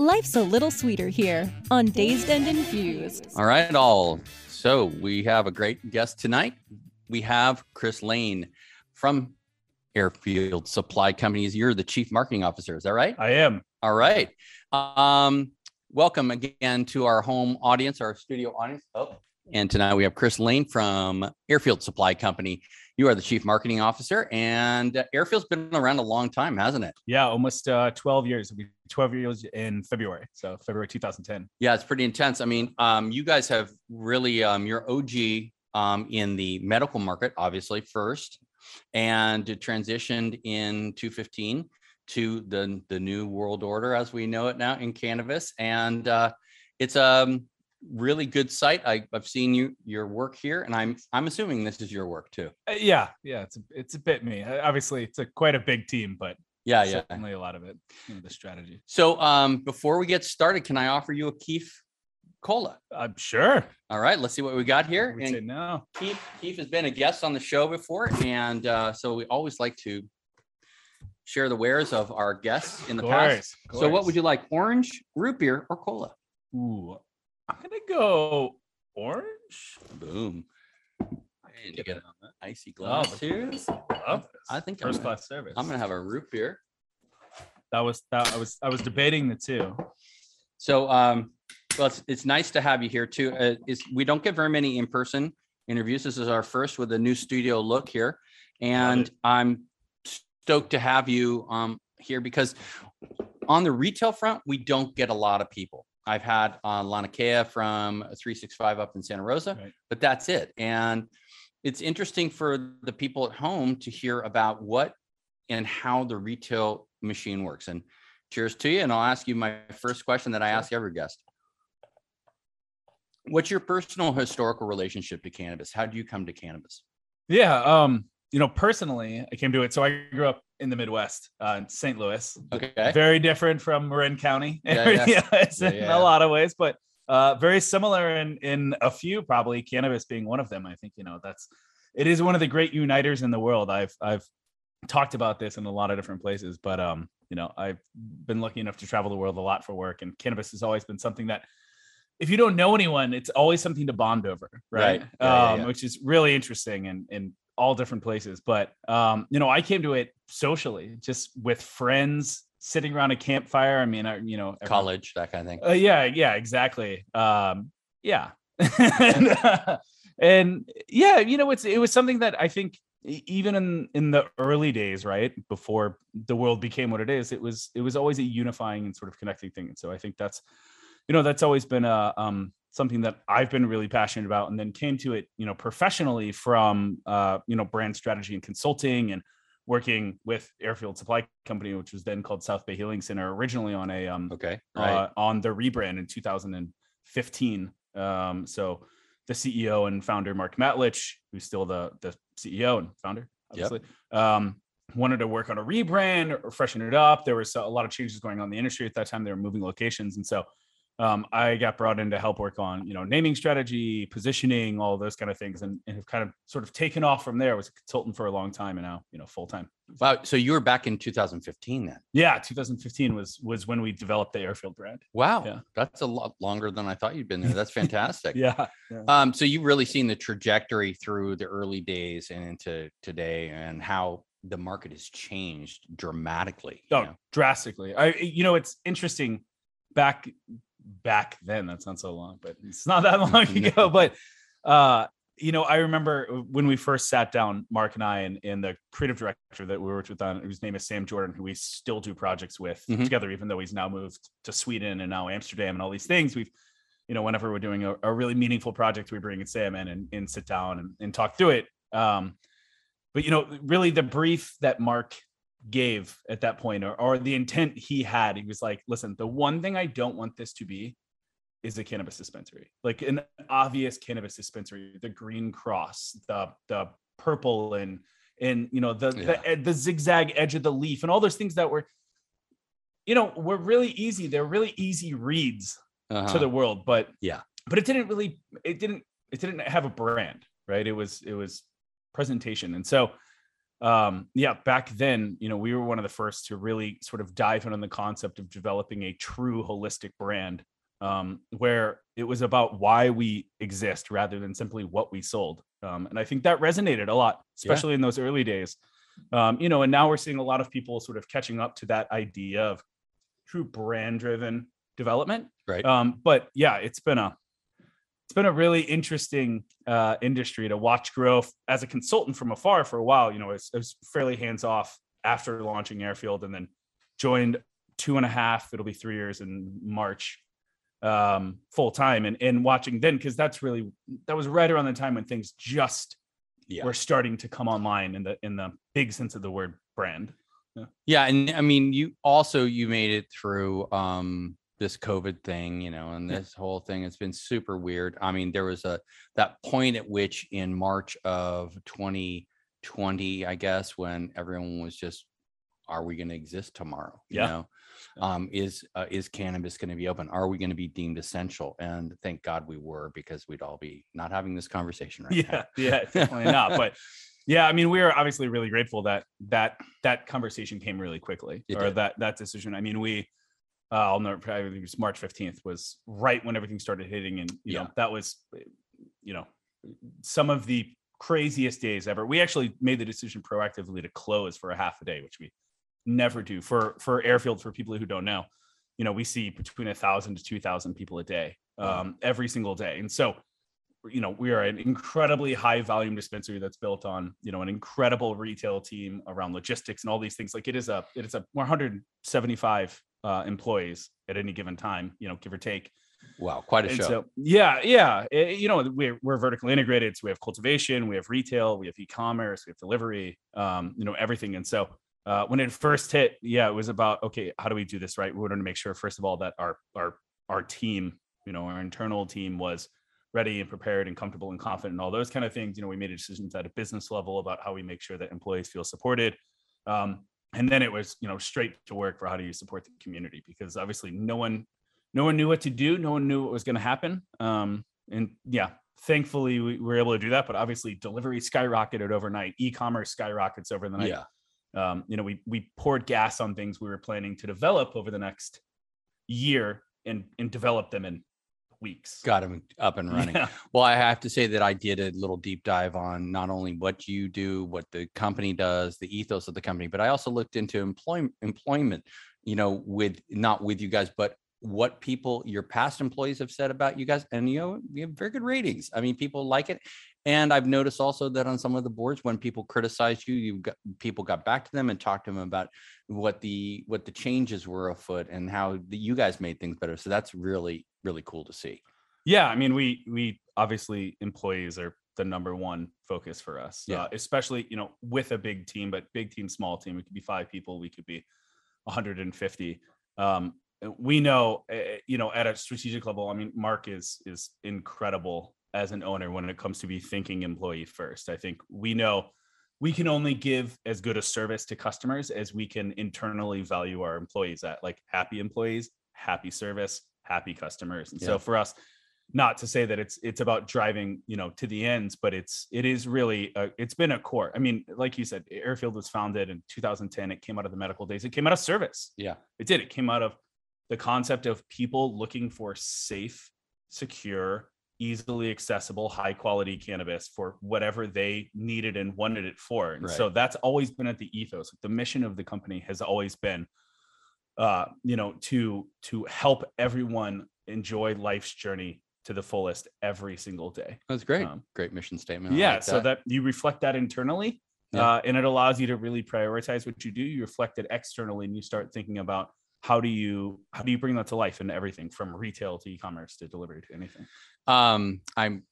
Life's a little sweeter here on Dazed and Infused. All right, all. So we have a great guest tonight. We have Chris Lane from Airfield Supply Companies. You're the chief marketing officer. Is that right? I am. All right. Um, welcome again to our home audience, our studio audience. Oh, and tonight we have Chris Lane from Airfield Supply Company. You are the chief marketing officer, and Airfield's been around a long time, hasn't it? Yeah, almost uh, 12 years. It'll be 12 years in February. So February 2010. Yeah, it's pretty intense. I mean, um, you guys have really, um, you're OG um, in the medical market, obviously, first, and it transitioned in 215 to the, the new world order as we know it now in cannabis. And uh, it's um, really good site. I, have seen you your work here, and I'm I'm assuming this is your work too. Uh, yeah, yeah, it's a, it's a bit me. Uh, obviously, it's a quite a big team, but yeah, yeah, certainly a lot of it. You know, the strategy. So, um, before we get started, can I offer you a Keef cola? I'm sure. All right, let's see what we got here. I and no. Keef Keef has been a guest on the show before, and uh, so we always like to share the wares of our guests in the course, past. So, what would you like? Orange, root beer, or cola? Ooh, I'm gonna go orange. Boom. And you get an icy glass here. Love I think first I'm, class service. I'm gonna have a root beer. That was that. I was I was debating the two. So, um, well, it's, it's nice to have you here too. Uh, is we don't get very many in person interviews. This is our first with a new studio look here, and I'm stoked to have you um here because on the retail front we don't get a lot of people. I've had on Lana Kea from 365 up in Santa Rosa, Right. but that's it. And it's interesting for the people at home to hear about what and how the retail machine works. And cheers to you. And I'll ask you my first question that I ask every guest. What's your personal historical relationship to cannabis? How do you come to cannabis? Yeah. Um. You know, personally, I came to it. So I grew up in the Midwest, uh, in St. Louis. Okay. Very different from Marin County. Yeah, yeah. Yeah, in yeah. a lot of ways, but uh, very similar in in a few. Probably cannabis being one of them. I think you know that's it is one of the great uniters in the world. I've I've talked about this in a lot of different places, but um, you know, I've been lucky enough to travel the world a lot for work, and cannabis has always been something that. If you don't know anyone, it's always something to bond over, right? Right. Yeah, yeah, um, yeah. Which is really interesting and in all different places. But um, you know, I came to it socially, just with friends sitting around a campfire. I mean, I, you know, everyone- College, that kind of thing. uh, yeah, yeah, exactly. Um, yeah, and, uh, and yeah, you know, it's it was something that I think even in in the early days, right before the world became what it is, it was it was always a unifying and sort of connecting thing. And so I think that's you know that's always been a um something that I've been really passionate about, and then came to it, you know, professionally from uh, you know brand strategy and consulting and working with Airfield Supply Company, which was then called South Bay Healing Center, originally on a um, Okay. Right. uh, on the rebrand in 2015. Um, so the CEO and founder Mark Matlich, who's still the the CEO and founder, Yep. obviously, um, wanted to work on a rebrand or freshen it up. There was a lot of changes going on in the industry at that time. They were moving locations, and so um, I got brought in to help work on you know naming strategy, positioning, all those kind of things, and, and have kind of sort of taken off from there. I was a consultant for a long time, and now you know full time. wow. So you were back in 2015 then. Yeah, 2015 was was when we developed the Airfield brand. Wow. Yeah. That's a lot longer than I thought you'd been there. That's fantastic. Yeah, yeah. Um, so you've really seen the trajectory through the early days and into today and how the market has changed dramatically. you Oh, know? drastically. I you know it's interesting back back then that's not so long, but it's not that long ago. But uh, you know, I remember when we first sat down, Mark and I and, and the creative director that we worked with on whose name is Sam Jordan, who we still do projects with Mhm. together, even though he's now moved to Sweden and now Amsterdam and all these things. We've you know, whenever we're doing a, a really meaningful project, we bring in Sam in and, and sit down and, and talk through it. Um, but you know, really the brief that Mark gave at that point or, or the intent he had, he was like, listen, the one thing I don't want this to be is a cannabis dispensary, like an obvious cannabis dispensary, the green cross, the the purple and and you know the Yeah. the, the zigzag edge of the leaf and all those things that were you know were really easy they're really easy reads Uh-huh. to the world but Yeah. but it didn't really it didn't it didn't have a brand right it was it was presentation and so um yeah back then you know we were one of the first to really sort of dive in on the concept of developing a true holistic brand um where it was about why we exist rather than simply what we sold um and i think that resonated a lot Yeah. especially in those early days um you know and now we're seeing a lot of people sort of catching up to that idea of true brand driven development Right. um but yeah it's been a it's been a really interesting uh, industry to watch grow as a consultant from afar for a while. You know, I was, I was fairly hands off after launching Airfield, and then joined two and a half. It'll be three years in March, um, full time, and and watching then because that's really that was right around the time when things just Yeah. were starting to come online in the in the big sense of the word brand. Yeah, and I mean, you also you made it through um this COVID thing, you know, and Yeah. this whole thing. It's been super weird. I mean, there was a that point at which in March of 2020, I guess, when everyone was just, "Are we going to exist tomorrow?" You Yeah. know, Yeah. um, is uh, is cannabis going to be open? Are we going to be deemed essential? And thank God we were, because we'd all be not having this conversation right now. yeah yeah definitely not but yeah i mean we are obviously really grateful that that that conversation came really quickly It or did. that that decision i mean we uh, i'll never I think it was march 15th was right when everything started hitting and you Yeah. know that was you know some of the craziest days ever. We actually made the decision proactively to close for a half a day which we never do. For for airfield for people who don't know you know we see between a thousand to two thousand people a day um, every single day. And so you know we are an incredibly high volume dispensary that's built on you know an incredible retail team around logistics and all these things. Like it is a it is a 175 uh, employees at any given time you know give or take. Wow, quite a and show. so yeah yeah eh, you know we're, we're vertically integrated so we have cultivation we have retail we have e-commerce we have delivery um you know everything. And so uh, when it first hit yeah it was about okay how do we do this right? We wanted to make sure first of all that our our our team you know our internal team was ready and prepared and comfortable and confident and all those kind of things. You know we made decisions at a business level about how we make sure that employees feel supported. Um, and then it was you know straight to work for how do you support the community because obviously no one no one knew what to do no one knew what was going to happen um, and yeah thankfully we were able to do that but obviously delivery skyrocketed overnight e-commerce skyrockets over the night yeah. um, you know we we poured gas on things we were planning to develop over the next year and and develop them in weeks Got him up and running. Yeah. Well, I have to say that I did a little deep dive on not only what you do, what the company does, the ethos of the company, but I also looked into employment employment, you know, with not with you guys, but what people your past employees have said about you guys. And you know, you have very good ratings. I mean, people like it. And I've noticed also that on some of the boards, when people criticize you, you got people got back to them and talked to them about what the what the changes were afoot and how the, you guys made things better. So that's really really cool to see. yeah i mean we we obviously employees are the number one focus for us Yeah. uh, especially you know with a big team but big team small team we could be five people we could be 150 um we know uh, you know at a strategic level i mean mark is is incredible as an owner when it comes to be thinking employee first. I think we know we can only give as good a service to customers as we can internally value our employees at like happy employees happy service happy customers. And Yeah. so for us not to say that it's it's about driving you know to the ends but it's it is really a, it's been a core. I mean like you said airfield was founded in 2010 it came out of the medical days. It came out of service. Yeah. it did. It came out of the concept of people looking for safe secure easily accessible high quality cannabis for whatever they needed and wanted it for and so that's always been at the ethos the mission of the company has always been uh you know to to help everyone enjoy life's journey to the fullest every single day That's great. Um, great mission statement. I yeah like so that you reflect that internally Yeah. uh, and it allows you to really prioritize what you do you reflect it externally and you start thinking about how do you how do you bring that to life in everything from retail to e-commerce to delivery to anything um i'm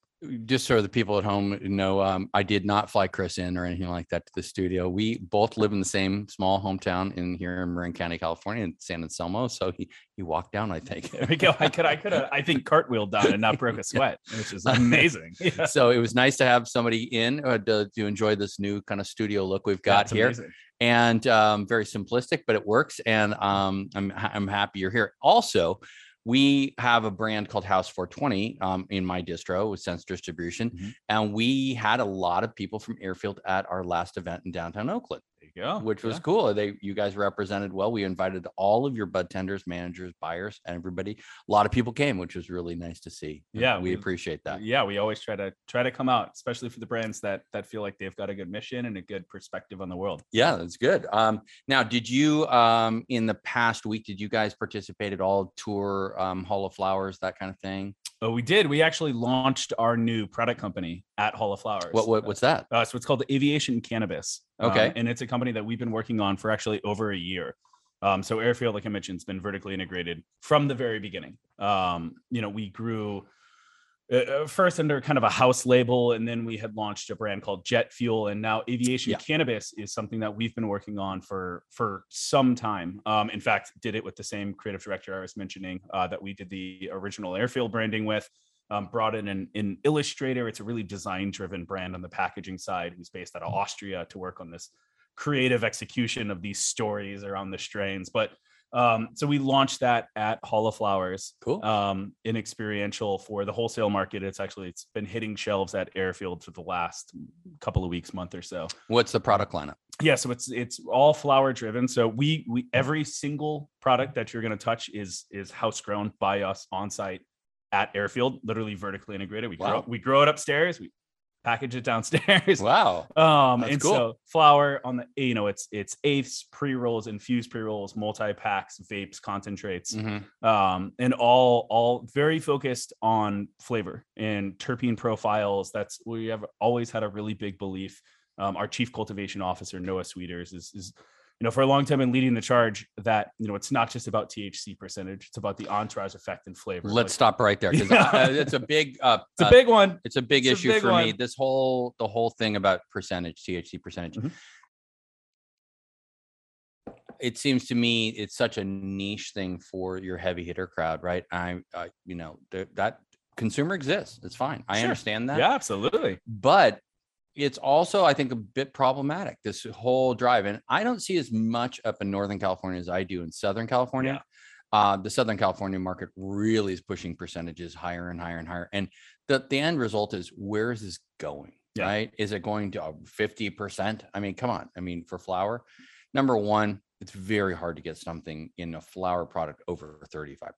just so the people at home know, um, I did not fly Chris in or anything like that to the studio. We both live in the same small hometown in here in Marin County, California, in San Anselmo. So he he walked down, I think. There we go. I could I could have I think cartwheeled down and not broke a sweat, which is amazing. Yeah. So it was nice to have somebody in uh, to, to enjoy this new kind of studio look we've got That's here. amazing. And um, very simplistic, but it works. And um, I'm I'm happy you're here. Also, we have a brand called House 420 um, in my distro with Sense Distribution, Mhm. and we had a lot of people from Airfield at our last event in downtown Oakland, go. which was Yeah. cool. They you guys represented well. We invited all of your bud tenders, managers, buyers, and everybody. A lot of people came, which was really nice to see. Yeah, we we- appreciate that. Yeah, we always try to try to come out, especially for the brands that that feel like they've got a good mission and a good perspective on the world. Yeah, that's good. Um, now, did you um, in the past week did you guys participate at all? Tour um, Hall of Flowers, that kind of thing. Oh, we did. We actually launched our new product company at Hall of Flowers. What, what what's that? Uh, so it's called Aviation Cannabis. Okay. and it's a company that we've been working on for actually over a year. Um, so Airfield, like I mentioned, has been vertically integrated from the very beginning. Um, you know, we grew uh, uh, first under kind of a house label, and then we had launched a brand called Jet Fuel, and now Aviation Yeah. Cannabis is something that we've been working on for for some time. Um, in fact, did it with the same creative director I was mentioning uh, that we did the original Airfield branding with. Um, brought in an, an illustrator. It's a really design driven brand on the packaging side who's based out of Austria to work on this creative execution of these stories around the strains. But um, so we launched that at Hall of Flowers Cool. um, in experiential for the wholesale market. It's actually it's been hitting shelves at Airfield for the last couple of weeks, month or so. What's the product lineup? Yeah, so it's it's all flower driven. So we we every single product that you're going to touch is is house grown by us on site at Airfield, literally vertically integrated. We grow we grow it upstairs, we package it downstairs. Wow. Um, That's and cool. so flower on the you know it's it's eighths, pre rolls, infused pre rolls, multi packs, vapes, concentrates, Mhm. um, and all all very focused on flavor and terpene profiles. That's we have always had a really big belief. Um, our chief cultivation officer Noah Sweeters is is you know for a long time been leading the charge that you know it's not just about THC percentage; it's about the entourage effect and flavor. Let's Like, stop right there because Yeah. it's a big uh, it's a uh, big one. it's a big it's a issue big for me. This whole the whole thing about percentage, THC percentage. Mhm. It seems to me it's such a niche thing for your heavy hitter crowd, right? I, I you know, th- that consumer exists. It's fine. I Sure. understand that. Yeah, absolutely. but it's also i think a bit problematic this whole drive and i don't see as much up in northern california as i do in southern california. Uh, the southern california market really is pushing percentages higher and higher and higher and the, the end result is where is this going Yeah. right? Is it going to uh, 50% i mean come on i mean for flower number one it's very hard to get something in a flower product over 35%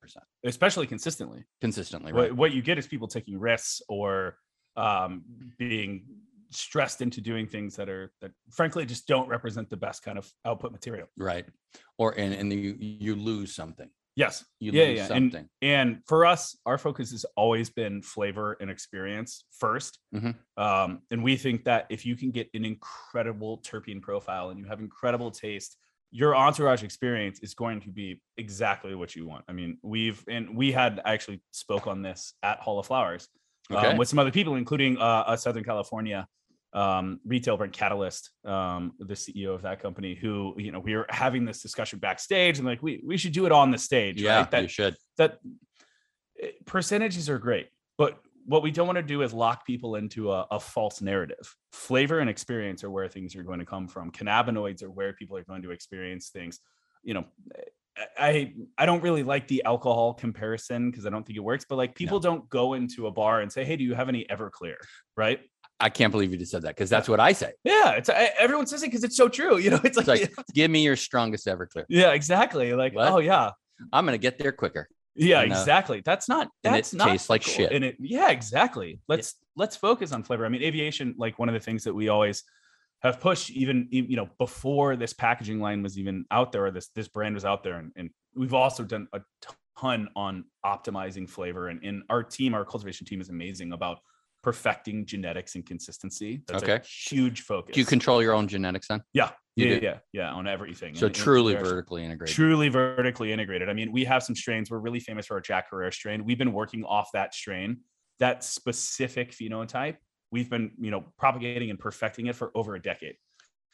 Especially consistently. consistently right. what, what you get is people taking risks or um, being stressed into doing things that are that frankly just don't represent the best kind of output material. Right. Or and, and you you lose something. Yes. You Yeah, lose yeah, and- something. and for us our focus has always been flavor and experience 1st Mhm. um, and we think that if you can get an incredible terpene profile and you have incredible taste your entourage experience is going to be exactly what you want. I mean we've and we had actually spoke on this at hall of flowers Okay. um, with some other people, including uh, a Southern California um, retail brand Catalyst, um, the CEO of that company, who you know we were having this discussion backstage, and like we we should do it on the stage, yeah right? That you should that eh, percentages are great, but what we don't want to do is lock people into a, a false narrative. Flavor and experience are where things are going to come from. Cannabinoids are where people are going to experience things. You know, eh, I I don't really like the alcohol comparison because I don't think it works. But like people don't go into a bar and say, "Hey, do you have any Everclear?" Right? I can't believe you just said that because that's what I say. Yeah, it's everyone says it because it's so true. You know, it's like, It's like, give me your strongest Everclear. yeah, exactly. Like, What? oh yeah, I'm gonna get there quicker. Yeah, you uh, know? exactly. That's not And that's not tastes like cool. shit. And it yeah, exactly. Let's let's focus on flavor. I mean, aviation, like one of the things that we always have pushed, even you know, before this packaging line was even out there, or this this brand was out there, and, and we've also done a ton on optimizing flavor. And in our team, our cultivation team is amazing about perfecting genetics and consistency. That's a huge focus. Do you control your own genetics then? yeah, you yeah, do? yeah, yeah, on everything. So And- and truly are- vertically integrated. truly vertically integrated. I mean, we have some strains. We're really famous for our Jack Herer strain. We've been working off that strain that specific phenotype, we've been, you know, propagating and perfecting it for over a decade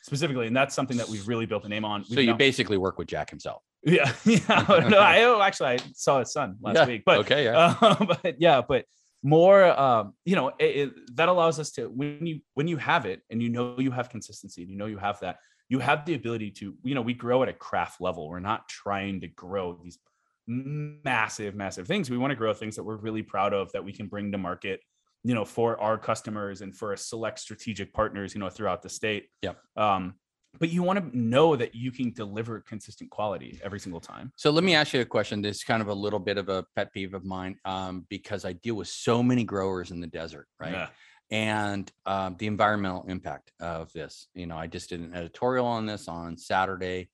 specifically. And that's something that we've really built a name on. So We've you now- basically work with Jack himself. yeah, yeah. no, I oh, actually I saw his son last Yeah, week, but okay, yeah. um, but yeah, but more, um, you know, it, it- that allows us to when you when you have it and you know you have consistency and you know you have that, you have the ability to, you know, we grow at a craft level. We're not trying to grow these massive, massive things. We want to grow things that we're really proud of that we can bring to market, you know, for our customers and for a select strategic partners, you know, throughout the state. Yep. Um, but you want to know that you can deliver consistent quality every single time. So let me ask you a question. This is kind of a little bit of a pet peeve of mine um, because I deal with so many growers in the desert, right? Yeah. And um, the environmental impact of this. You know, I just did an editorial on this on Saturday.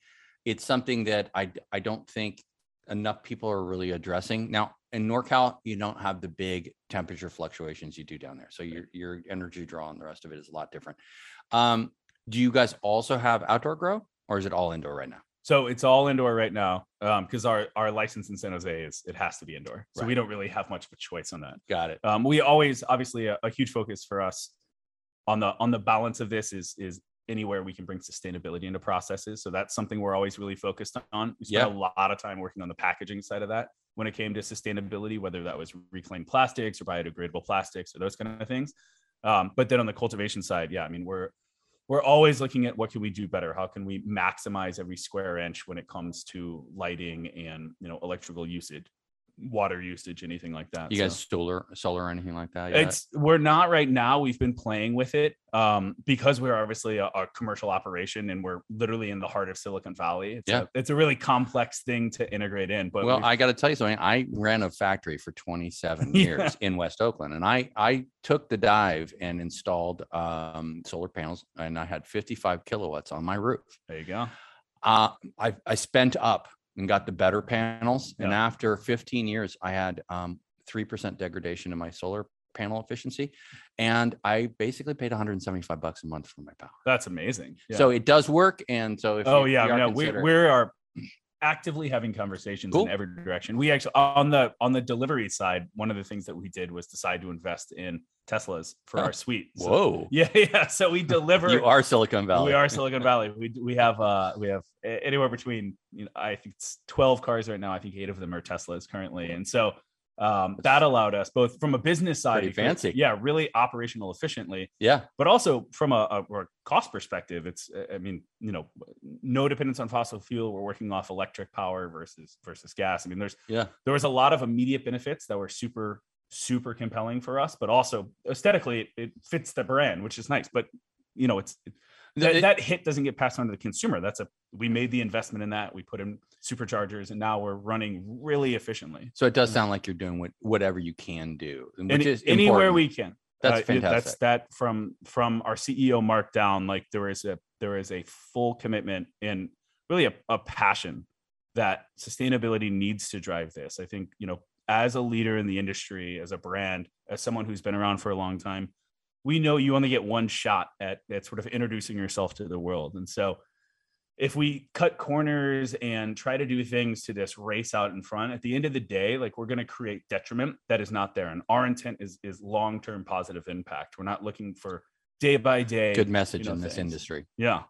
It's something that I I don't think enough people are really addressing. Now in NorCal, you don't have the big temperature fluctuations you do down there, so your your energy draw and the rest of it is a lot different. Um, do you guys also have outdoor grow, or is it all indoor right now? So it's all indoor right now because our our license in San Jose is it has to be indoor. So we don't really have much of a choice on that. Got it. Um, we always obviously a, a huge focus for us on the on the balance of this is is anywhere we can bring sustainability into processes. So that's something we're always really focused on. We spent a lot of time working on the packaging side of that when it came to sustainability, whether that was reclaimed plastics or biodegradable plastics or those kind of things. Um, but then on the cultivation side, yeah, I mean we're we're always looking at what can we do better? How can we maximize every square inch when it comes to lighting and you know electrical usage water usage anything like that You So- guys solar solar or anything like that? yet? it's we're not right now we've been playing with it um because we're obviously a, a commercial operation and we're literally in the heart of silicon valley it's, Yeah. a, it's a really complex thing to integrate in but well, I got to tell you something. I ran a factory for 27 Yeah. years in West Oakland, and I I took the dive and installed um, solar panels, and I had 55 kilowatts on my roof. there you go Uh, I I spent up and got the better panels, and after 15 years, I had um three percent degradation in my solar panel efficiency, and I basically paid 175 bucks a month for my power. that's amazing Yeah. So it does work, and so if oh you- yeah you no we, we are actively having conversations Cool. in every direction we actually on the on the delivery side one of the things that we did was decide to invest in teslas for Oh, our suite So- whoa, yeah yeah so we deliver you are Silicon Valley. we are silicon valley we, we have uh we have anywhere between you know i think it's 12 cars right now i think eight of them are teslas currently and so um that allowed us both from a business side Pretty fancy. yeah really operational efficiently Yeah. but also from a, a, or a cost perspective it's i mean you know no dependence on fossil fuel we're working off electric power versus versus gas i mean there's Yeah. there was a lot of immediate benefits that were super super compelling for us but also aesthetically it, it fits the brand which is nice but you know it's it, that, It- that hit doesn't get passed on to the consumer that's a we made the investment in that we put in superchargers and now we're running really efficiently So it does sound like you're doing what, whatever you can do, which Any- is anywhere we can That's Uh, fantastic. That's that from from our CEO Mark down. Like there is a there is a full commitment and really a, a passion that sustainability needs to drive this. I think you know as a leader in the industry, as a brand, as someone who's been around for a long time, we know you only get one shot at at sort of introducing yourself to the world, and so. If we cut corners and try to do things to this race out in front, at the end of the day, like we're going to create detriment that is not there. And our intent is is long term positive impact. We're not looking for day by day. Good message know, in this things. industry. Yeah.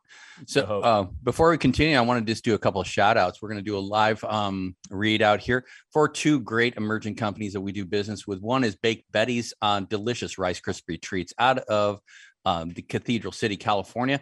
So uh, before we continue, I want to just do a couple of shout outs. We're going to do a live um, read out here for two great emerging companies that we do business with. One is Baked Betty's uh, delicious Rice Krispie treats out of um, the Cathedral City, California.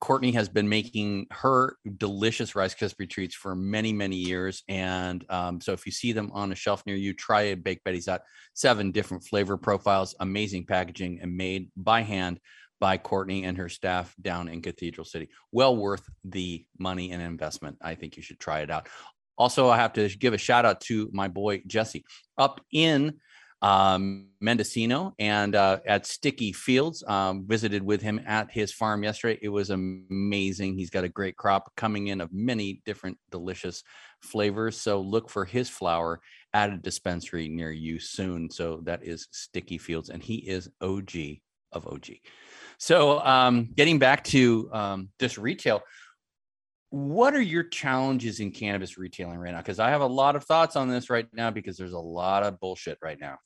Courtney has been making her delicious Rice Krispie treats for many, many years. And um, so if you see them on a shelf near you, try a Baked Betty's out. Seven different flavor profiles, amazing packaging, and made by hand by Courtney and her staff down in Cathedral City. Well worth the money and investment. I think you should try it out. Also, I have to give a shout out to my boy Jesse up in um, Mendocino and uh, at Sticky Fields. Um, visited with him at his farm yesterday. It was amazing. He's got a great crop coming in of many different delicious flavors. So look for his flower at a dispensary near you soon. So that is Sticky Fields, and he is OG of OG. So, um, getting back to um, just retail, what are your challenges in cannabis retailing right now? Because I have a lot of thoughts on this right now because there's a lot of bullshit right now.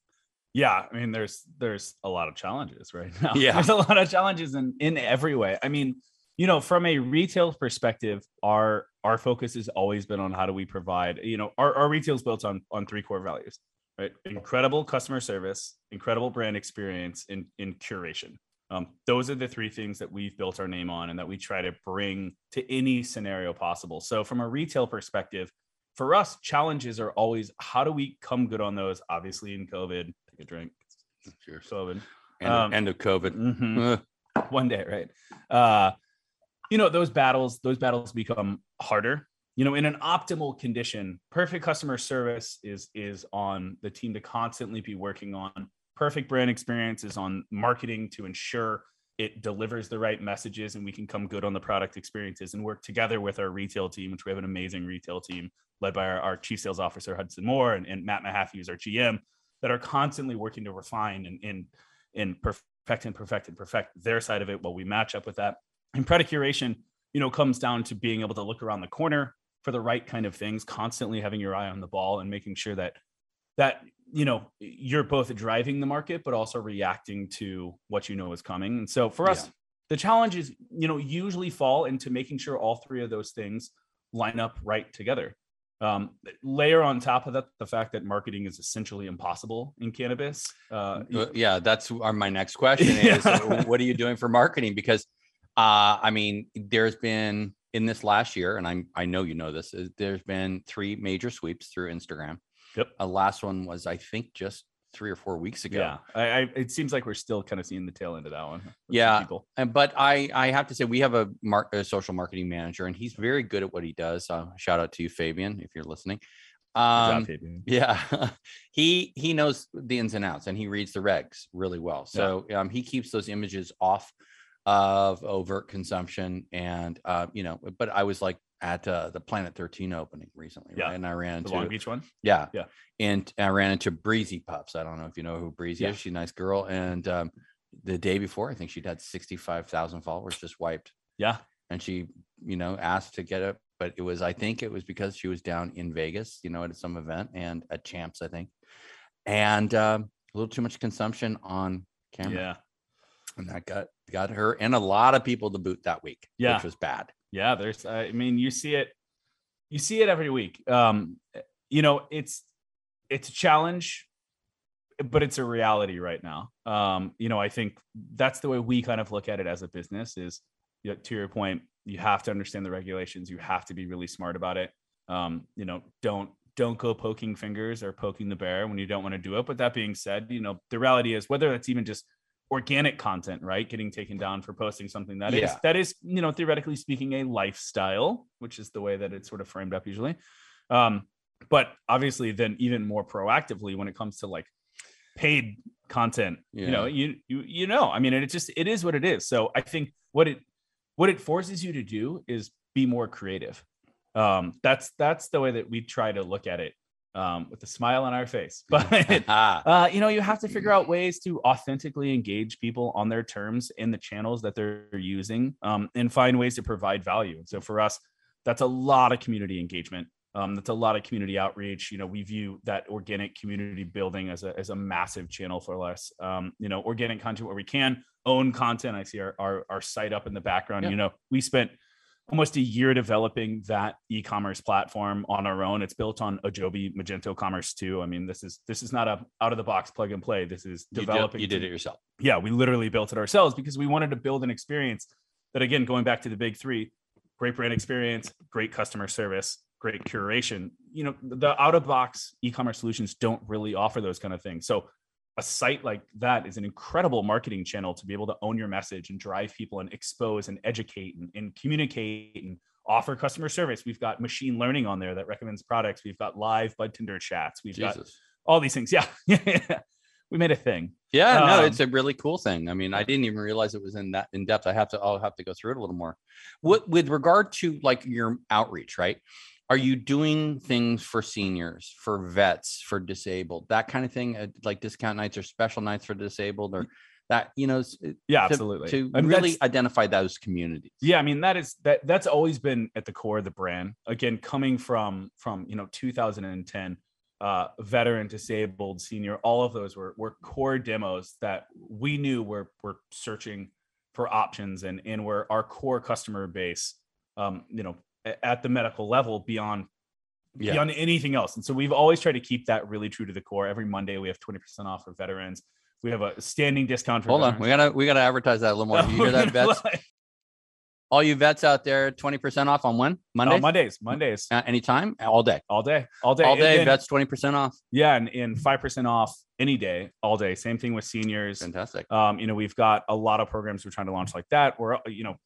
yeah i mean there's there's a lot of challenges right now Yeah. there's a lot of challenges in in every way i mean you know from a retail perspective our our focus has always been on how do we provide you know our, our retail is built on on three core values right incredible customer service incredible brand experience and in curation um, those are the three things that we've built our name on and that we try to bring to any scenario possible. So from a retail perspective for us challenges are always how do we come good on those? Obviously in covid. Take a drink. Cheers. covid. End, Um, end of COVID. Mhm. Uh, one day right? Uh you know those battles those battles become harder. You know in an optimal condition perfect customer service is is on the team to constantly be working on perfect brand experience is on marketing to ensure it delivers the right messages and we can come good on the product experiences and work together with our retail team which we have an amazing retail team led by our, our chief sales officer hudson moore and, and matt mahaffey who's our gm that are constantly working to refine and and and perfect and perfect and perfect their side of it while we match up with that. And product curation you know comes down to being able to look around the corner for the right kind of things constantly having your eye on the ball and making sure that that you know you're both driving the market but also reacting to what you know is coming and so for us Yeah. the challenges you know usually fall into making sure all three of those things line up right together um, layer on top of that the fact that marketing is essentially impossible in cannabis uh, Uh, yeah, that's our, my next question is Yeah. uh, what are you doing for marketing? Because uh, I mean, there's been in this last year, and I'm I know you know this, is there's been three major sweeps through Instagram. Yep. A last one was I think just three or four weeks ago. yeah I, I it seems like we're still kind of seeing the tail end of that one Yeah. people. And but I I have to say we have a, mar- a social marketing manager, and he's very good at what he does. Uh, shout out to you, Fabian, if you're listening. Job, Um, Fabian. yeah, he he knows the ins and outs, and he reads the regs really well. So um, he keeps those images off of overt consumption, and uh, you know. But I was like at uh, the Planet 13 opening recently, Yeah. right? And I ran the into long beach one yeah. Yeah. And I ran into Breezy Pups. I don't know if you know who Breezy Yeah. is. She's a nice girl. And um, the day before, I think she'd had 65,000 followers just wiped. yeah And she, you know, asked to get it. But it was, I think it was because she was down in Vegas, you know, at some event and at Champs, I think. And um, a little too much consumption on camera. yeah And that got got her and a lot of people to boot that week, Yeah. which was bad. Yeah there's i mean you see it you see it every week. Um you know it's it's a challenge but it's a reality right now. Um you know i think that's the way we kind of look at it as a business is you know, to your point you have to understand the regulations. You have to be really smart about it. Um you know don't don't go poking fingers or poking the bear when you don't want to do it. But that being said you know the reality is whether that's even just organic content right? Getting taken down for posting something that is Yeah. that is you know theoretically speaking a lifestyle which is the way that it's sort of framed up usually. Um but obviously then even more proactively when it comes to like paid content you know you you you know i mean it just it is what it is. So i think what it what it forces you to do is be more creative. Um that's that's the way that we try to look at it um with a smile on our face but Ah, uh, you know, you have to figure out ways to authentically engage people on their terms in the channels that they're using um, and find ways to provide value. And so for us, that's a lot of community engagement. Um, that's a lot of community outreach. You know, we view that organic community building as a, as a massive channel for us. Um, you know, organic content where we can own content. I see our, our, our site up in the background. Yeah. You know, we spent almost a year developing that e-commerce platform on our own. It's built on Adobe Magento Commerce 2. I mean, this is this is not a out of the box plug and play. This is you, did, developing. you did it yourself. Yeah, we literally built it ourselves because we wanted to build an experience that again, going back to the big three, great brand experience, great customer service, great curation. You know, the out of box e-commerce solutions don't really offer those kind of things. So a site like that is an incredible marketing channel to be able to own your message and drive people and expose and educate and, and communicate and offer customer service. We've got machine learning on there that recommends products. We've got live bud tender chats. We've got all these things. Yeah. we made a thing. Yeah, no, Um, it's a really cool thing. I mean, I didn't even realize it was in that in depth. I have to, I'll have to go through it a little more. What with regard to like your outreach, right? Are you doing things for seniors, for vets, for disabled, that kind of thing, uh, like discount nights or special nights for disabled, or that you know, Yeah, to, absolutely. to I mean, really identify those communities. yeah i mean that is that that's always been at the core of the brand again coming from from you know 2010 uh, veteran, disabled, senior, all of those were were core demos that we knew were were searching for options and and were our core customer base. Um, you know, at the medical level beyond Yeah. beyond anything else. And so we've always tried to keep that really true to the core. Every Monday we have 20% off for veterans. We have a standing discount for Hold on, we gotta we gotta advertise that a little more. You hear that, vets? All you vets out there, twenty percent off on when Monday, Oh, Mondays, Mondays, uh, anytime, all day, all day, all day, all day. then- Vets twenty percent off. Yeah, and, and 5% off any day, all day. Same thing with seniors. Fantastic. Um, you know, we've got a lot of programs we're trying to launch like that. We're, you know,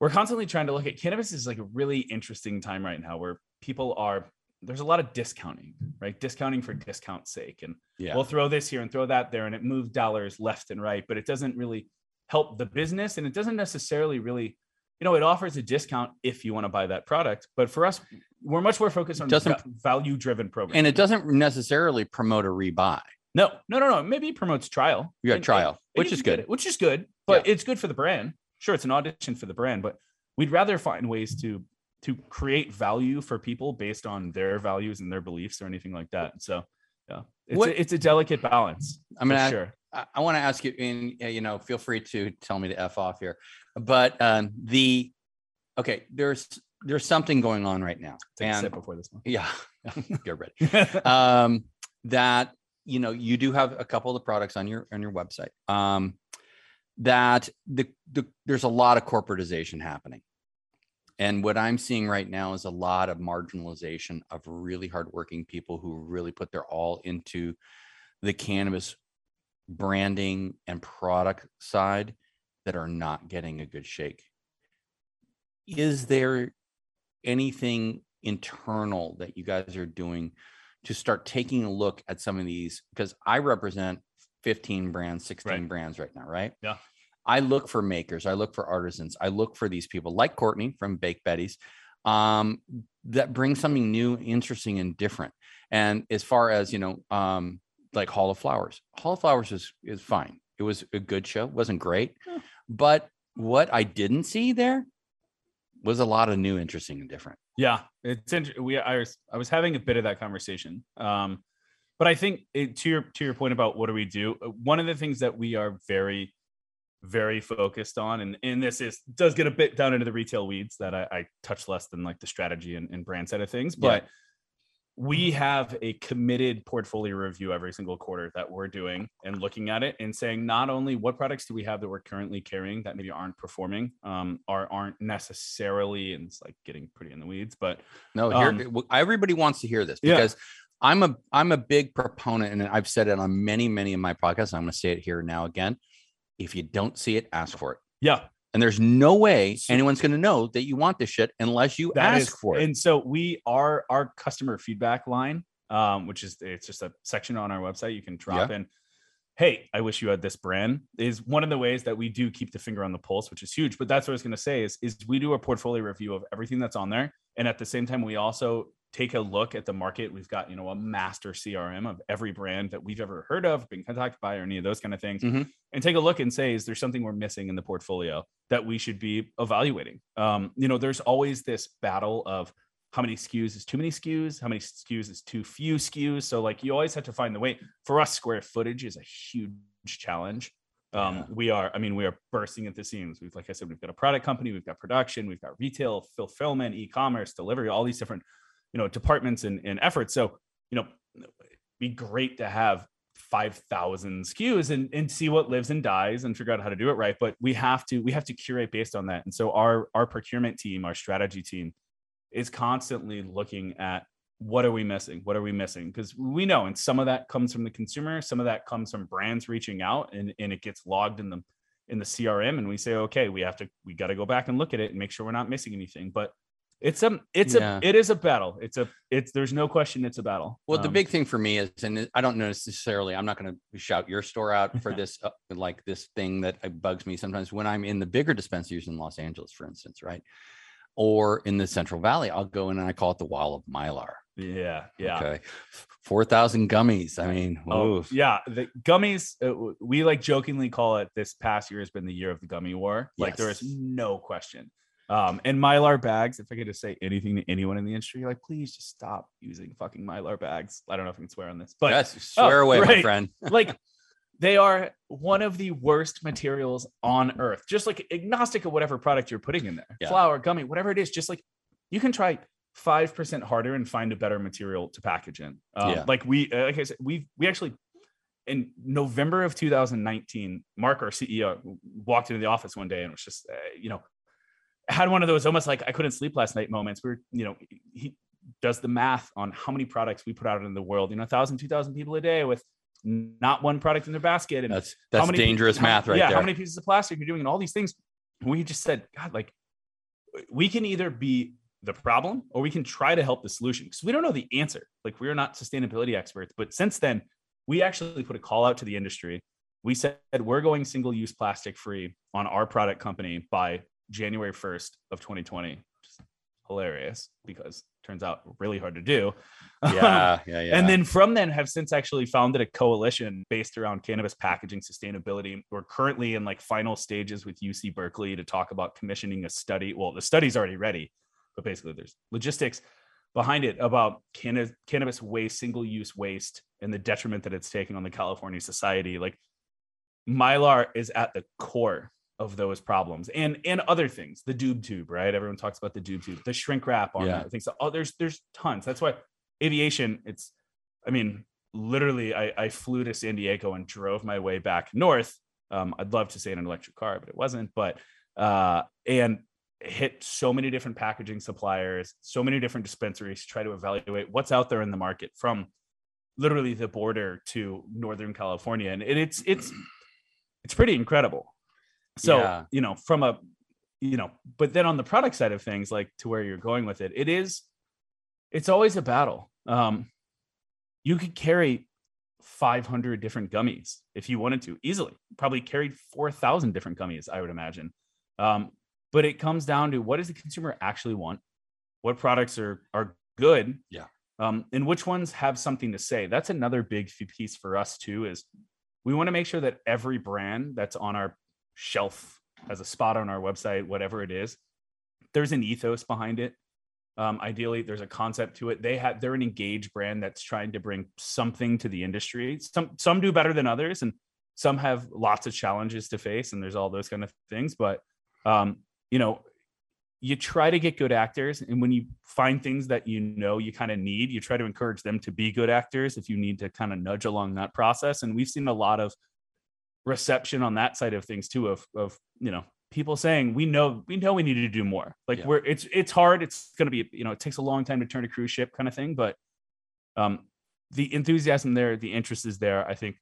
we're constantly trying to look at cannabis is like a really interesting time right now where people are there's a lot of discounting, right? Discounting for discount's sake. And Yeah. we'll throw this here and throw that there, and it moves dollars left and right, but it doesn't really help the business. And it doesn't necessarily really, you know, it offers a discount if you want to buy that product. But for us, we're much more focused on value driven programs. and it doesn't necessarily promote a rebuy. No, no, no, no. Maybe it promotes trial. You got And- trial, and which you is good. it, Which is good, but it's good for the brand. Sure, it's an audition for the brand, but we'd rather find ways to to create value for people based on their values and their beliefs or anything like that. So, yeah, it's What- a, it's a delicate balance. I'm gonna sure. I, I want to ask you, and uh, you know, feel free to tell me to f off here, but um, the okay, there's there's something going on right now, Take and sip before this one yeah, get ready. um, that you know you do have a couple of the products on your on your website. Um, that the, the there's a lot of corporatization happening, and what I'm seeing right now is a lot of marginalization of really hardworking people who really put their all into the cannabis branding and product side that are not getting a good shake. Is there anything internal that you guys are doing to start taking a look at some of these? Because I represent 15 brands, 16 Right. brands right now, right? Yeah. I look for makers, I look for artisans, I look for these people like Courtney from Bake Betty's um, that bring something new, interesting, and different. And as far as you know, um, like Hall of Flowers, Hall of Flowers is is fine. It was a good show, wasn't great, Yeah. but what I didn't see there was a lot of new, interesting, and different. Yeah, it's int- we I was I was having a bit of that conversation. Um, but I think it, to your to your point about what do we do? uh, One of the things that we are very very focused on, and and this is does get a bit down into the retail weeds that I, I touch less than like the strategy and, and brand side of things, Yeah. but we have a committed portfolio review every single quarter that we're doing and looking at it and saying not only what products do we have that we're currently carrying that maybe aren't performing um or aren't necessarily and it's like getting pretty in the weeds but No, here Um, everybody wants to hear this Yeah. I'm a I'm a big proponent, and I've said it on many many of my podcasts. I'm going to say it here now again. If you don't see it, ask for it. yeah And there's no way anyone's going to know that you want this shit unless you That ask is- for it. And so we are our customer feedback line, um, which is it's just a section on our website. You can drop in. Hey, I wish you had this brand. Is one of the ways that we do keep the finger on the pulse, which is huge. But that's what I was going to say is is we do a portfolio review of everything that's on there, and at the same time we also take a look at the market. We've got you know a master CRM of every brand that we've ever heard of, been contacted by, or any of those kind of things, Mhm. and take a look and say, is there something we're missing in the portfolio that we should be evaluating? Um, you know, there's always this battle of how many SKUs is too many SKUs, how many SKUs is too few SKUs. So like you always have to find the way. For us, square footage is a huge challenge. Um, Yeah. we are, I mean, we are bursting at the seams. We've, like I said, we've got a product company, we've got production, we've got retail, fulfillment, e-commerce, delivery, all these different, you know, departments and, and efforts. So, you know, be great to have 5,000 SKUs and, and see what lives and dies and figure out how to do it right. But we have to, we have to curate based on that. And so our, our procurement team, our strategy team is constantly looking at what are we missing? What are we missing? Because we know, and some of that comes from the consumer, some of that comes from brands reaching out and, and it gets logged in the in the CRM. And we say, okay, we have to, we got to go back and look at it and make sure we're not missing anything. But it's a it's Yeah. a it is a battle. It's a it's there's no question it's a battle. Well, the Um, big thing for me is, and I don't know necessarily, I'm not going to shout your store out for this, uh, like this thing that uh, bugs me sometimes when I'm in the bigger dispensaries in Los Angeles, for instance, right? Or in the Central Valley, I'll go in and I call it the wall of Mylar. yeah, yeah. Okay. 4,000 gummies. I mean, Oh, oof. yeah. The gummies, uh, we like jokingly call it this past year has been the year of the gummy war. Like there is no question. Um, and mylar bags. If I could just say anything to anyone in the industry, like please just stop using fucking mylar bags. I don't know if I can swear on this, but yes, swear oh, away, my friend. like they are one of the worst materials on earth. Just like agnostic of whatever product you're putting in there, Yeah. flower, gummy, whatever it is. Just like you can try five percent harder and find a better material to package in. Um, Yeah. Like we, uh, like I said, we we actually in November of 2019, Mark, our CEO, walked into the office one day and was just, uh, you know, had one of those almost like I couldn't sleep last night moments. Where you know he does the math on how many products we put out in the world. You know, thousand, two thousand people a day with not one product in their basket, and That's how that's many- dangerous how- math right yeah, there. how many pieces of plastic you're doing, and all these things. We just said, God, like we can either be the problem or we can try to help the solution because we don't know the answer. Like we're not sustainability experts, but since then we actually put a call out to the industry. We said we're going single-use plastic free on our product company by January 1st of 2020. Which is hilarious because turns out really hard to do. yeah, um, yeah, yeah. And then from then have since actually founded a coalition based around cannabis packaging sustainability. We're currently in like final stages with UC Berkeley to talk about commissioning a study. Well, the study's already ready, but basically there's logistics behind it about canna- cannabis waste, single use waste, and the detriment that it's taking on the California society. Like Mylar is at the core of those problems and and other things the doob tube right? Everyone talks about the doob tube the shrink wrap on Yeah. that things oh there's there's tons. That's why aviation it's i mean literally i i flew to san diego and drove my way back north. Um i'd love to say in an electric car but it wasn't. But uh and hit so many different packaging suppliers so many different dispensaries to try to evaluate what's out there in the market from literally the border to northern california. And it, it's it's it's pretty incredible so Yeah. you know from a you know but then on the product side of things like to where you're going with it it is it's always a battle. Um you could carry 500 different gummies if you wanted to easily. Probably carried 4000 different gummies i would imagine. Um but it comes down to what does the consumer actually want? What products are are good? Yeah. um and which ones have something to say? That's another big piece for us too is we want to make sure that every brand that's on our shelf as a spot on our website whatever it is there's an ethos behind it. Um, ideally there's a concept to it. They have they're an engaged brand that's trying to bring something to the industry. Some some do better than others and some have lots of challenges to face and there's all those kind of things but um, you know you try to get good actors and when you find things that you know you kind of need you try to encourage them to be good actors if you need to kind of nudge along that process and we've seen a lot of reception on that side of things too of of you know people saying we know we know we need to do more like Yeah. we're it's it's hard it's going to be you know it takes a long time to turn a cruise ship kind of thing but um the enthusiasm there the interest is there i think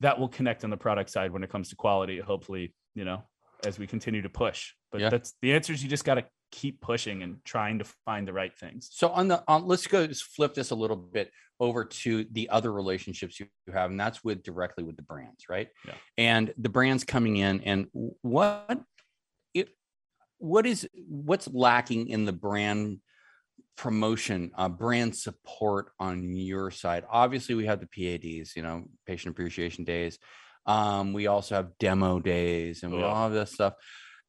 that will connect on the product side when it comes to quality hopefully you know as we continue to push but Yeah. that's the answer is you just got to keep pushing and trying to find the right things So on the on, let's go just flip this a little bit over to the other relationships you have, and that's with directly with the brands, right? Yeah. And the brands coming in, and what it what is what's lacking in the brand promotion, uh, brand support on your side? Obviously, we have the PADs, you know, patient appreciation days. Um, we also have demo days, and we Ugh. all have this stuff.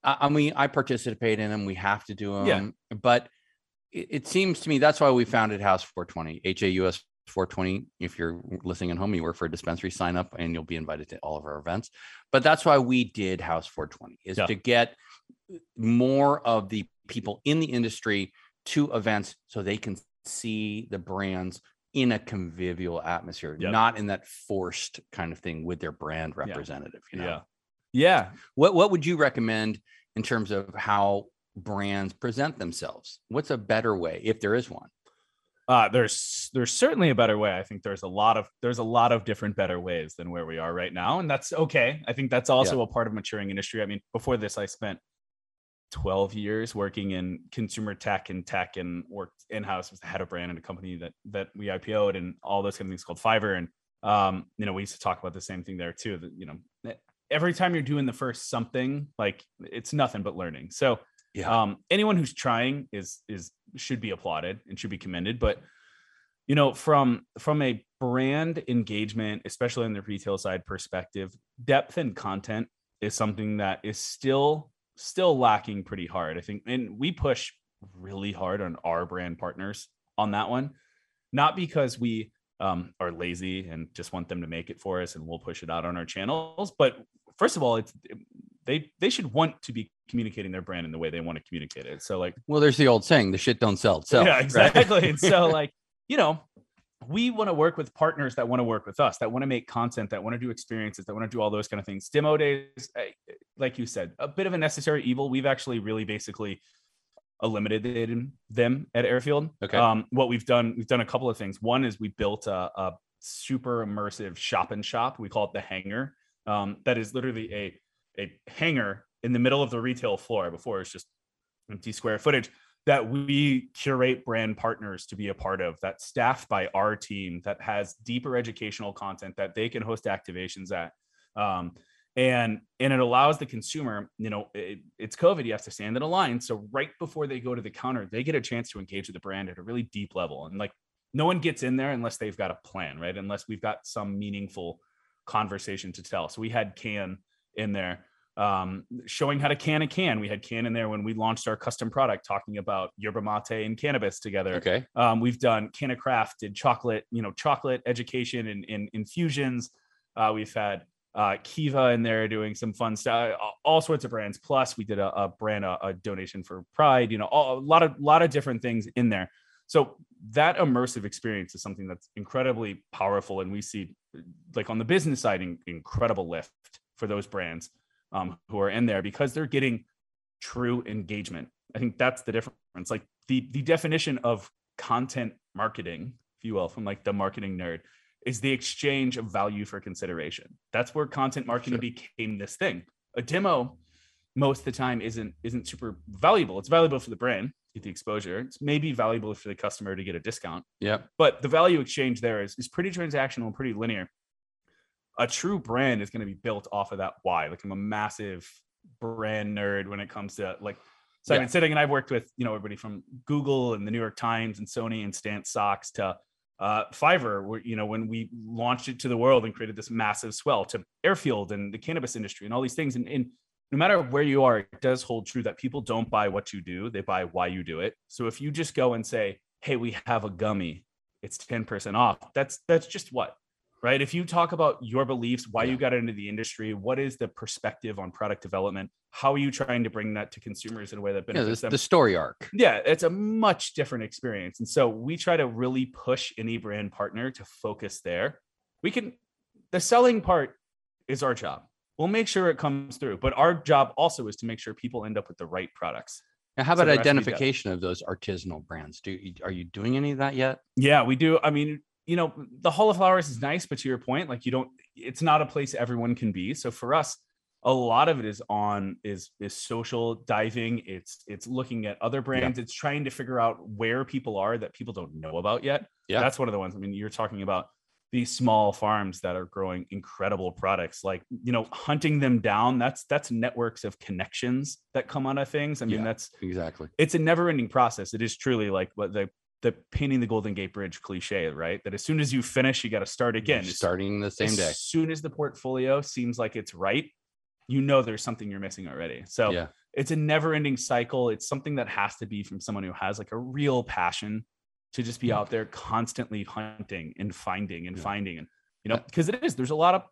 I, I mean, I participate in them. We have to do them, Yeah. but it, it seems to me that's why we founded House 420, HAUS 420. If you're listening at home, you work for a dispensary, sign up and you'll be invited to all of our events. But that's why we did House 420 is Yeah. to get more of the people in the industry to events so they can see the brands in a convivial atmosphere, Yep. not in that forced kind of thing with their brand representative. You know? yeah yeah. What what would you recommend in terms of how brands present themselves? What's a better way, if there is one? uh there's there's certainly a better way. I think there's a lot of there's a lot of different better ways than where we are right now and that's okay. I think that's also a part of maturing industry. I mean before this i spent 12 years working in consumer tech and tech and worked in-house was the head of brand in a company that that we ipo'd and all those kind of things called fiverr and um you know we used to talk about the same thing there too that you know every time you're doing the first something like it's nothing but learning so Yeah. um anyone who's trying is is should be applauded and should be commended but you know from from a brand engagement especially on the retail side perspective depth and content is something that is still still lacking pretty hard. I think, and we push really hard on our brand partners on that one, not because we um, are lazy and just want them to make it for us and we'll push it out on our channels, but first of all, it's they they should want to be communicating their brand in the way they want to communicate it. So like, well, there's the old saying, the shit don't sell. So yeah, exactly. and so like, you know, we want to work with partners that want to work with us, that want to make content, that want to do experiences, that want to do all those kind of things. Demo days, eh, like you said, a bit of a necessary evil. We've actually really basically eliminated them at Airfield. Okay. Um, what we've done, we've done a couple of things. One is we built a, a super immersive shop and shop. We call it the Hangar. Um, that is literally a a hangar in the middle of the retail floor. Before it's just empty square footage that we curate brand partners to be a part of that staffed by our team that has deeper educational content that they can host activations at um, and and it allows the consumer you know it, it's covid you have to stand in a line so right before they go to the counter they get a chance to engage with the brand at a really deep level and like no one gets in there unless they've got a plan right unless we've got some meaningful conversation to tell so we had can in there um, showing how to can a can. We had can in there when we launched our custom product, talking about yerba mate and cannabis together. Okay. Um, we've done CannaCraft, did chocolate, you know, chocolate education and, and infusions. Uh, we've had uh, Kiva in there doing some fun stuff, all sorts of brands. Plus, we did a, a brand, a, a, donation for Pride. You know, all, a lot of lot of different things in there. So that immersive experience is something that's incredibly powerful, and we see, like on the business side, in, incredible lift for those brands um, who are in there because they're getting true engagement. I think that's the difference. Like the the definition of content marketing, if you will, from like the marketing nerd, is the exchange of value for consideration. That's where content marketing sure. became this thing. A demo most of the time isn't isn't super valuable. It's valuable for the brand, get the exposure. It's maybe valuable for the customer to get a discount. Yeah. But the value exchange there is is pretty transactional and pretty linear a true brand is going to be built off of that why. Like I'm a massive brand nerd when it comes to like Simon yeah. Sinek, and I've worked with you know everybody from Google and the New York Times and Sony and Stance Socks to uh, Fiverr. Where you know when we launched it to the world and created this massive swell to Airfield and the cannabis industry and all these things. And, and no matter where you are, it does hold true that people don't buy what you do; they buy why you do it. So if you just go and say, "Hey, we have a gummy," it's ten percent off. That's that's just what right? If you talk about your beliefs, why yeah. you got into the industry, what is the perspective on product development? How are you trying to bring that to consumers in a way that benefits yeah, them? The story arc. Yeah, it's a much different experience. And so we try to really push any brand partner to focus there. We can, the selling part is our job. We'll make sure it comes through, but our job also is to make sure people end up with the right products. Now, how about so identification of those artisanal brands? Do are you doing any of that yet? Yeah, we do. I mean, you know, the Hall of Flowers is nice, but to your point, like you don't, it's not a place everyone can be. So for us, a lot of it is on is is social diving. It's it's looking at other brands. Yeah. It's trying to figure out where people are that people don't know about yet. Yeah, that's one of the ones. I mean, you're talking about these small farms that are growing incredible products like you know hunting them down that's that's networks of connections that come out of things i mean yeah, that's exactly it's a never ending process it is truly like what the the painting the Golden Gate Bridge cliche, right? That as soon as you finish, you got to start again. You're starting the same as day. As soon as the portfolio seems like it's right, you know there's something you're missing already. So yeah. it's a never-ending cycle. It's something that has to be from someone who has like a real passion to just be out there constantly hunting and finding and yeah. finding and you know because it is there's a lot of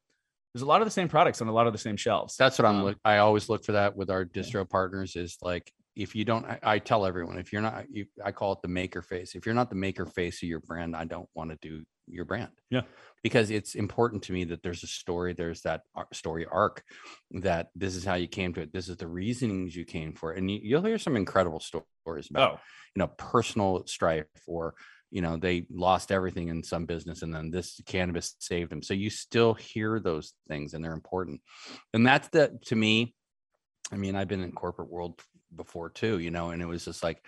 there's a lot of the same products on a lot of the same shelves. That's what I'm um, look. I always look for that with our distro partners. Is like if you don't, I, I tell everyone if you're not, you, I call it the maker face. If you're not the maker face of your brand, I don't want to do your brand. Yeah, because it's important to me that there's a story. There's that story arc. That this is how you came to it. This is the reasonings you came for, it. and you, will hear some incredible stories about oh. you know personal strife or you know they lost everything in some business and then this cannabis saved them so you still hear those things and they're important and that's the to me i mean i've been in corporate world before too, you know, and it was just like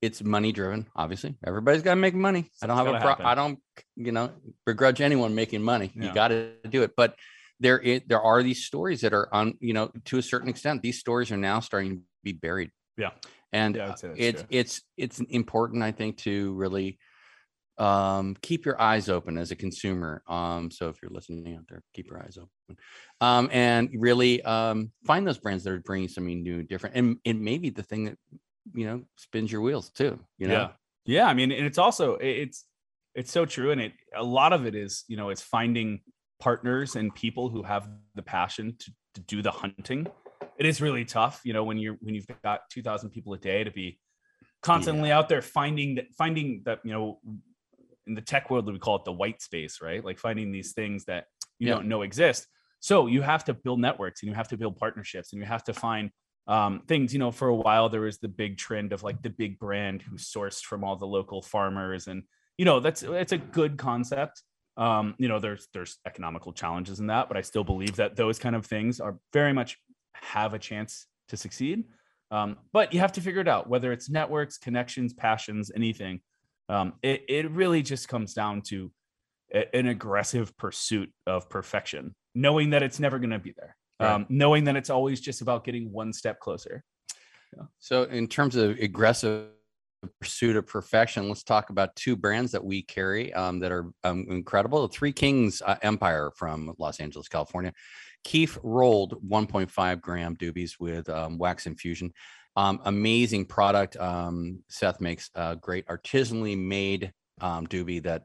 it's money driven. Obviously, everybody's got to make money. I don't have a pro- I don't, you know, begrudge anyone making money. Yeah. You got to do it, but there is, there are these stories that are on, you know, to a certain extent. These stories are now starting to be buried. Yeah, and yeah, uh, it's true. it's it's important, I think, to really um, keep your eyes open as a consumer. Um, so if you're listening out there, keep your eyes open, um, and really um, find those brands that are bringing something new, different, and it may be the thing that you know spins your wheels too. You know, yeah, yeah. I mean, and it's also it's it's so true, and it a lot of it is you know it's finding partners and people who have the passion to, to do the hunting. It is really tough, you know, when you're when you've got two thousand people a day to be constantly yeah. out there finding that finding that you know in the tech world we call it the white space right? Like finding these things that you yeah. don't know exist. So you have to build networks and you have to build partnerships and you have to find um, things. You know for a while there was the big trend of like the big brand who sourced from all the local farmers and you know that's it's a good concept. Um, you know there's there's economical challenges in that but i still believe that those kind of things are very much have a chance to succeed. Um, but you have to figure it out whether it's networks connections passions anything um, it, it really just comes down to a, an aggressive pursuit of perfection, knowing that it's never going to be there, right. um, knowing that it's always just about getting one step closer. Yeah. So, in terms of aggressive pursuit of perfection, let's talk about two brands that we carry um, that are um, incredible. The Three Kings uh, Empire from Los Angeles, California. Keef rolled 1.5 gram doobies with um, wax infusion. Um, amazing product. Um, Seth makes a great artisanally made um, doobie that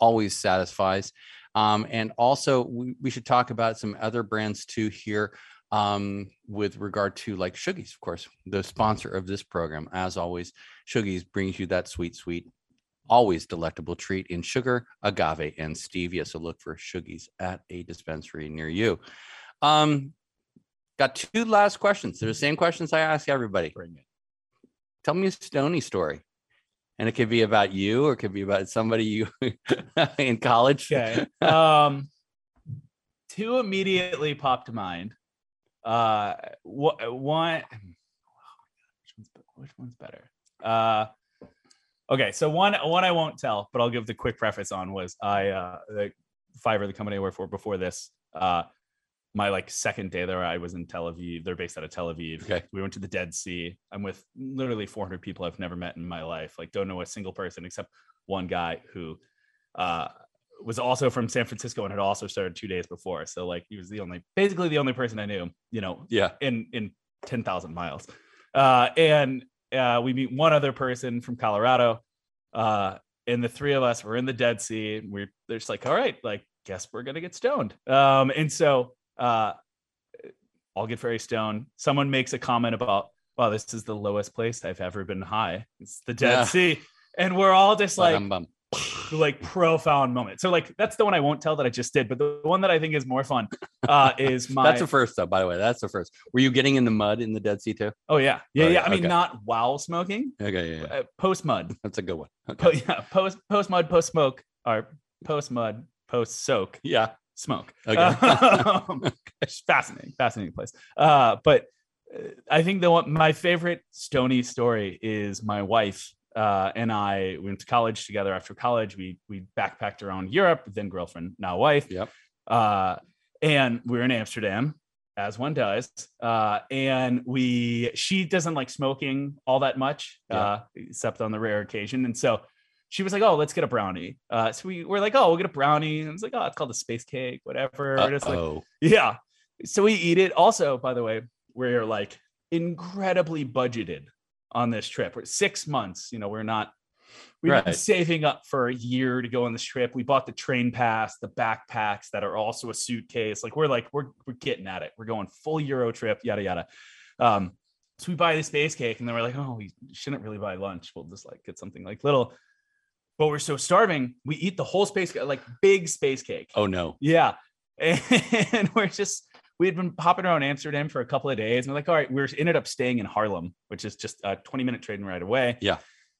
always satisfies. Um, and also, we, we, should talk about some other brands too here um, with regard to like Sugies, of course, the sponsor of this program. As always, Sugies brings you that sweet, sweet, always delectable treat in sugar, agave, and stevia. So look for Sugies at a dispensary near you. Um, Got two last questions. They're the same questions I ask everybody. Bring it. Tell me a Stony story. And it could be about you or it could be about somebody you in college. Okay. Um, two immediately popped to mind. Uh, what one? Which one's, which one's better? Uh, okay. So one, one I won't tell, but I'll give the quick preface on was I, uh, the Fiverr, the company I worked for before this, uh, my like second day there, I was in Tel Aviv. They're based out of Tel Aviv. Okay. We went to the Dead Sea. I'm with literally 400 people I've never met in my life. Like, don't know a single person except one guy who uh, was also from San Francisco and had also started two days before. So like, he was the only, basically the only person I knew. You know, yeah, in in 10,000 miles. Uh, and uh, we meet one other person from Colorado. Uh, and the three of us were in the Dead Sea. we're just like, all right, like, guess we're gonna get stoned. Um, and so uh, I'll get very Stone. Someone makes a comment about, wow, this is the lowest place I've ever been high. It's the Dead yeah. Sea. And we're all just like, like profound moment. So like that's the one I won't tell that I just did, but the one that I think is more fun uh is my That's the first though, by the way. That's the first. Were you getting in the mud in the Dead Sea too? Oh yeah. Yeah, oh, yeah. I mean not while smoking. Okay, yeah. yeah. Uh, post mud. That's a good one. Okay. Po- yeah, post post mud, post smoke, or post mud, post soak. Yeah smoke. Okay. um, fascinating, fascinating place. Uh, but uh, I think the one my favorite Stony story is my wife uh, and I went to college together. After college, we we backpacked around Europe. Then girlfriend, now wife. Yep. Uh, and we are in Amsterdam, as one does. Uh, and we she doesn't like smoking all that much, uh, except on the rare occasion. And so she was like, "Oh, let's get a brownie." Uh, so we were like, "Oh, we'll get a brownie." And it's like, "Oh, it's called a space cake, whatever." Just like, yeah. So we eat it. Also, by the way, we're like incredibly budgeted on this trip. We're six months. You know, we're not. We've right. been saving up for a year to go on this trip. We bought the train pass, the backpacks that are also a suitcase. Like we're like we're we're getting at it. We're going full Euro trip. Yada yada. Um, so we buy the space cake, and then we're like, oh, we shouldn't really buy lunch. We'll just like get something like little but we're so starving, we eat the whole space, like big space cake. Oh no. Yeah. And we're just, we had been hopping around Amsterdam for a couple of days. And we're like, all right, we ended up staying in Haarlem, which is just a 20 minute train ride away. Yeah.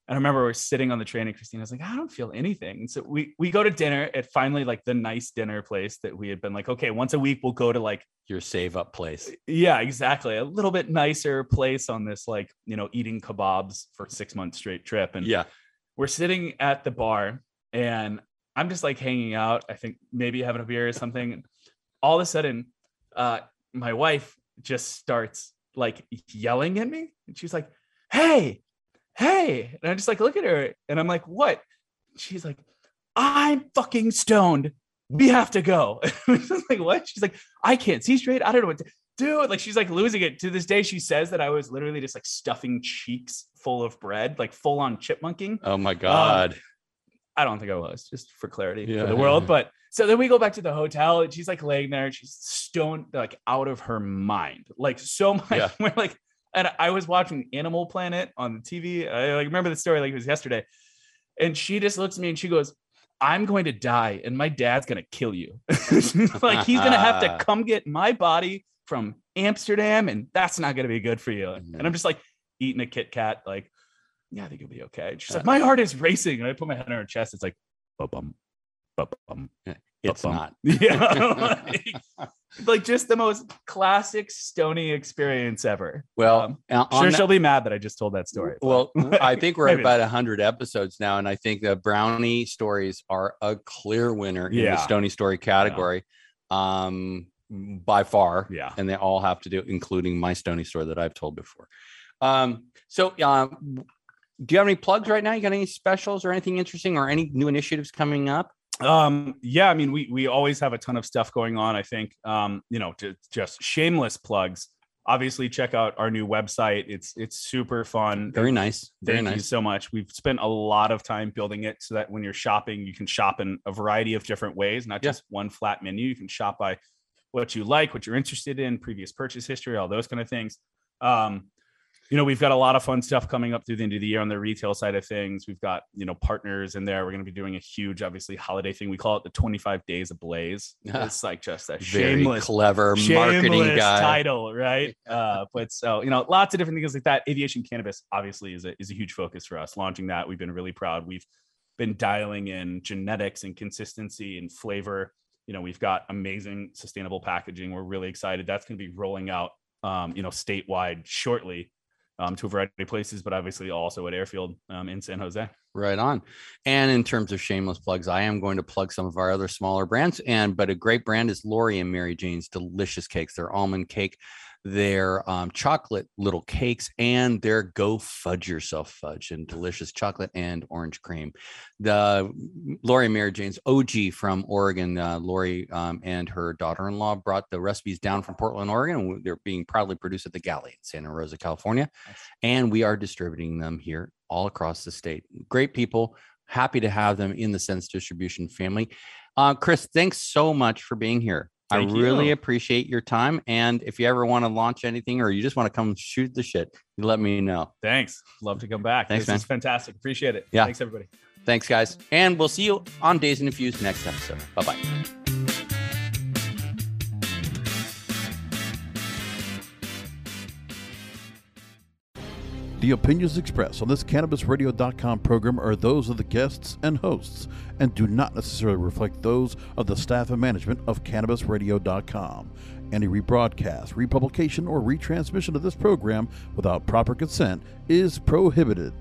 And I remember we're sitting on the train and Christina's like, I don't feel anything. And so we we go to dinner at finally like the nice dinner place that we had been like, okay, once a week we'll go to like your save up place. Yeah, exactly. A little bit nicer place on this like, you know, eating kebabs for six months straight trip. And yeah, we're sitting at the bar and I'm just like hanging out. I think maybe having a beer or something. All of a sudden, uh, my wife just starts like yelling at me. And she's like, Hey, hey. And I just like look at her and I'm like, What? she's like, I'm fucking stoned. We have to go. like, what? She's like, I can't see straight. I don't know what to do. Like, she's like losing it. To this day, she says that I was literally just like stuffing cheeks full of bread, like full on chipmunking. Oh my God. Um, I don't think I was, just for clarity Yeah. for the world. But so then we go back to the hotel and she's like laying there and she's stoned, like out of her mind. Like so much. Yeah. We're like, and I was watching Animal Planet on the TV. I like remember the story like it was yesterday. And she just looks at me and she goes, I'm going to die and my dad's going to kill you. like he's going to have to come get my body from Amsterdam and that's not going to be good for you. And I'm just like eating a Kit Kat, like, yeah, I think you'll be okay. And she's like, my heart is racing. And I put my hand on her chest. It's like, bum, bum, It's bum. not. Yeah. like, like just the most classic Stony experience ever. Well, Um, uh, sure, that- she'll be mad that I just told that story. but- Well, I think we're at about 100 episodes now, and I think the brownie stories are a clear winner in the Stony Story category um, by far. Yeah. And they all have to do, including my Stony story that I've told before. Um, so, um, do you have any plugs right now? You got any specials or anything interesting or any new initiatives coming up? um yeah i mean we we always have a ton of stuff going on i think um you know to just shameless plugs obviously check out our new website it's it's super fun Very nice. Very Thank you so much. We've spent a lot of time building it so that when you're shopping, you can shop in a variety of different ways, not Yeah. just one flat menu. You can shop by what you like, what you're interested in, previous purchase history, all those kind of things. Um, you know, we've got a lot of fun stuff coming up through the end of the year on the retail side of things. We've got, you know, partners in there. We're going to be doing a huge, obviously, holiday thing. We call it the 25 Days of Blaze. It's like just a Very shameless clever marketing shameless guy. title, right? Uh, but so you know, lots of different things like that. Aviation cannabis obviously is a is a huge focus for us. Launching that, we've been really proud. We've been dialing in genetics and consistency and flavor. You know, we've got amazing sustainable packaging. We're really excited. That's going to be rolling out, um, you know, statewide shortly. Um, to a variety of places, but obviously also at Airfield um, in San Jose. Right on. And in terms of shameless plugs, I am going to plug some of our other smaller brands. And but a great brand is Laurie and Mary Jane's delicious cakes. Their almond cake, their um, chocolate little cakes, and their go fudge yourself fudge and delicious chocolate and orange cream. The Laurie and Mary Jane's OG from Oregon. Uh, Laurie um, and her daughter-in-law brought the recipes down from Portland, Oregon. They're being proudly produced at the Galley in Santa Rosa, California and we are distributing them here all across the state. Great people. Happy to have them in the Sense Distribution family. Uh, Chris, thanks so much for being here. Thank I really you. appreciate your time. And if you ever want to launch anything or you just want to come shoot the shit, you let me know. Thanks. Love to come back. Thanks, this is man. fantastic. Appreciate it. Yeah. Thanks, everybody. Thanks, guys. And we'll see you on Dazed and Infused next episode. Bye bye. The opinions expressed on this CannabisRadio.com program are those of the guests and hosts and do not necessarily reflect those of the staff and management of CannabisRadio.com. Any rebroadcast, republication, or retransmission of this program without proper consent is prohibited.